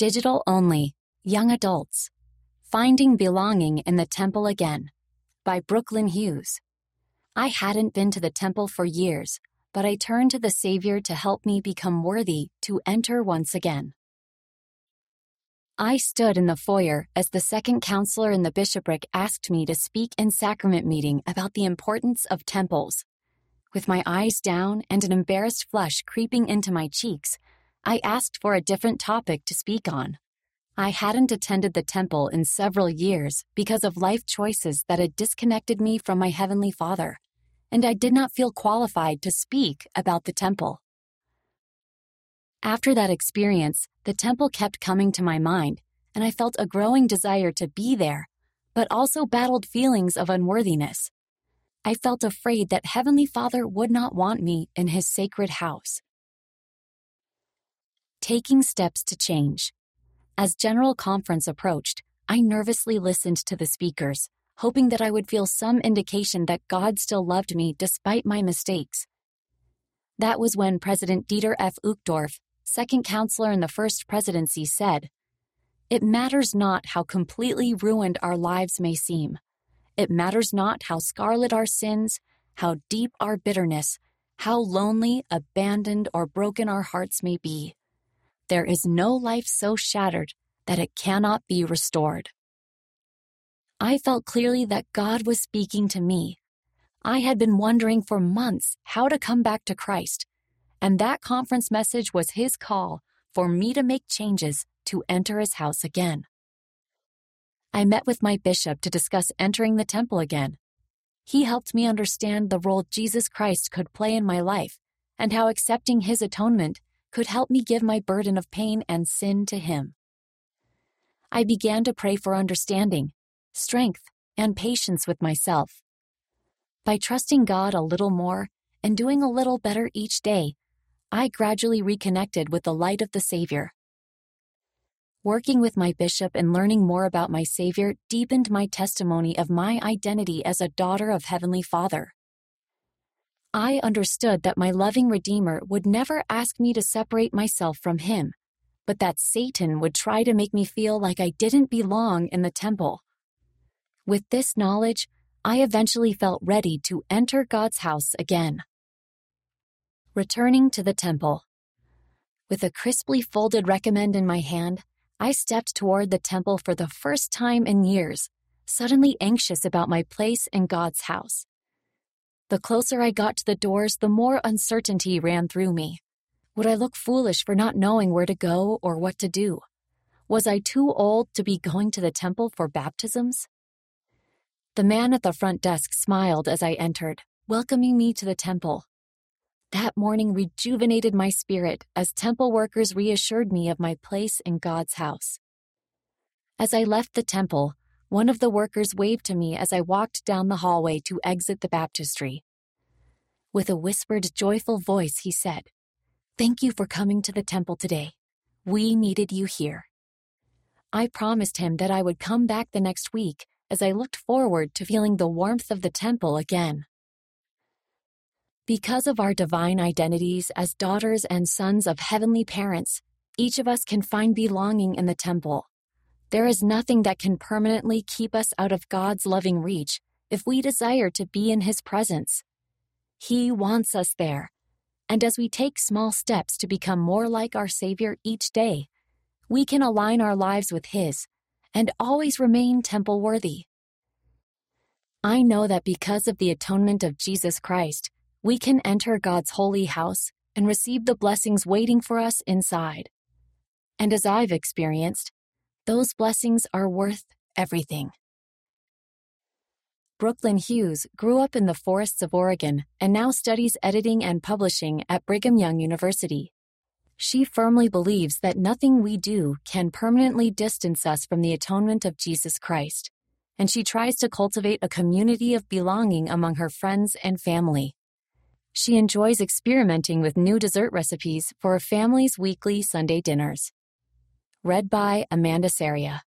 Digital Only Young Adults Finding Belonging in the Temple Again by Brooklyn Hughes. I hadn't been to the temple for years, but I turned to the Savior to help me become worthy to enter once again. I stood in the foyer as the second counselor in the bishopric asked me to speak in sacrament meeting about the importance of temples. With my eyes down and an embarrassed flush creeping into my cheeks, I asked for a different topic to speak on. I hadn't attended the temple in several years because of life choices that had disconnected me from my Heavenly Father, and I did not feel qualified to speak about the temple. After that experience, the temple kept coming to my mind, and I felt a growing desire to be there, but also battled feelings of unworthiness. I felt afraid that Heavenly Father would not want me in His sacred house. Taking steps to change. As General Conference approached, I nervously listened to the speakers, hoping that I would feel some indication that God still loved me despite my mistakes. That was when President Dieter F. Uchtdorf second counselor in the first presidency, said, It matters not how completely ruined our lives may seem. It matters not how scarlet our sins, how deep our bitterness, how lonely, abandoned, or broken our hearts may be. There is no life so shattered that it cannot be restored. I felt clearly that God was speaking to me. I had been wondering for months how to come back to Christ, and that conference message was his call for me to make changes to enter his house again. I met with my bishop to discuss entering the temple again. He helped me understand the role Jesus Christ could play in my life and how accepting his atonement could help me give my burden of pain and sin to him. I began to pray for understanding, strength, and patience with myself. By trusting God a little more and doing a little better each day, I gradually reconnected with the light of the Savior. Working with my bishop and learning more about my Savior deepened my testimony of my identity as a daughter of Heavenly Father. I understood that my loving Redeemer would never ask me to separate myself from Him, but that Satan would try to make me feel like I didn't belong in the temple. With this knowledge, I eventually felt ready to enter God's house again. Returning to the temple. With a crisply folded recommend in my hand, I stepped toward the temple for the first time in years, suddenly anxious about my place in God's house. The closer I got to the doors, the more uncertainty ran through me. Would I look foolish for not knowing where to go or what to do? Was I too old to be going to the temple for baptisms? The man at the front desk smiled as I entered, welcoming me to the temple. That morning rejuvenated my spirit as temple workers reassured me of my place in God's house. As I left the temple, one of the workers waved to me as I walked down the hallway to exit the baptistry. With a whispered, joyful voice, he said, Thank you for coming to the temple today. We needed you here. I promised him that I would come back the next week as I looked forward to feeling the warmth of the temple again. Because of our divine identities as daughters and sons of heavenly parents, each of us can find belonging in the temple. There is nothing that can permanently keep us out of God's loving reach if we desire to be in His presence. He wants us there, and as we take small steps to become more like our Savior each day, we can align our lives with His and always remain temple worthy. I know that because of the atonement of Jesus Christ, we can enter God's holy house and receive the blessings waiting for us inside. And as I've experienced, those blessings are worth everything. Brooklyn Hughes grew up in the forests of Oregon and now studies editing and publishing at Brigham Young University. She firmly believes that nothing we do can permanently distance us from the atonement of Jesus Christ, and she tries to cultivate a community of belonging among her friends and family. She enjoys experimenting with new dessert recipes for her family's weekly Sunday dinners. Read by Amanda Saria.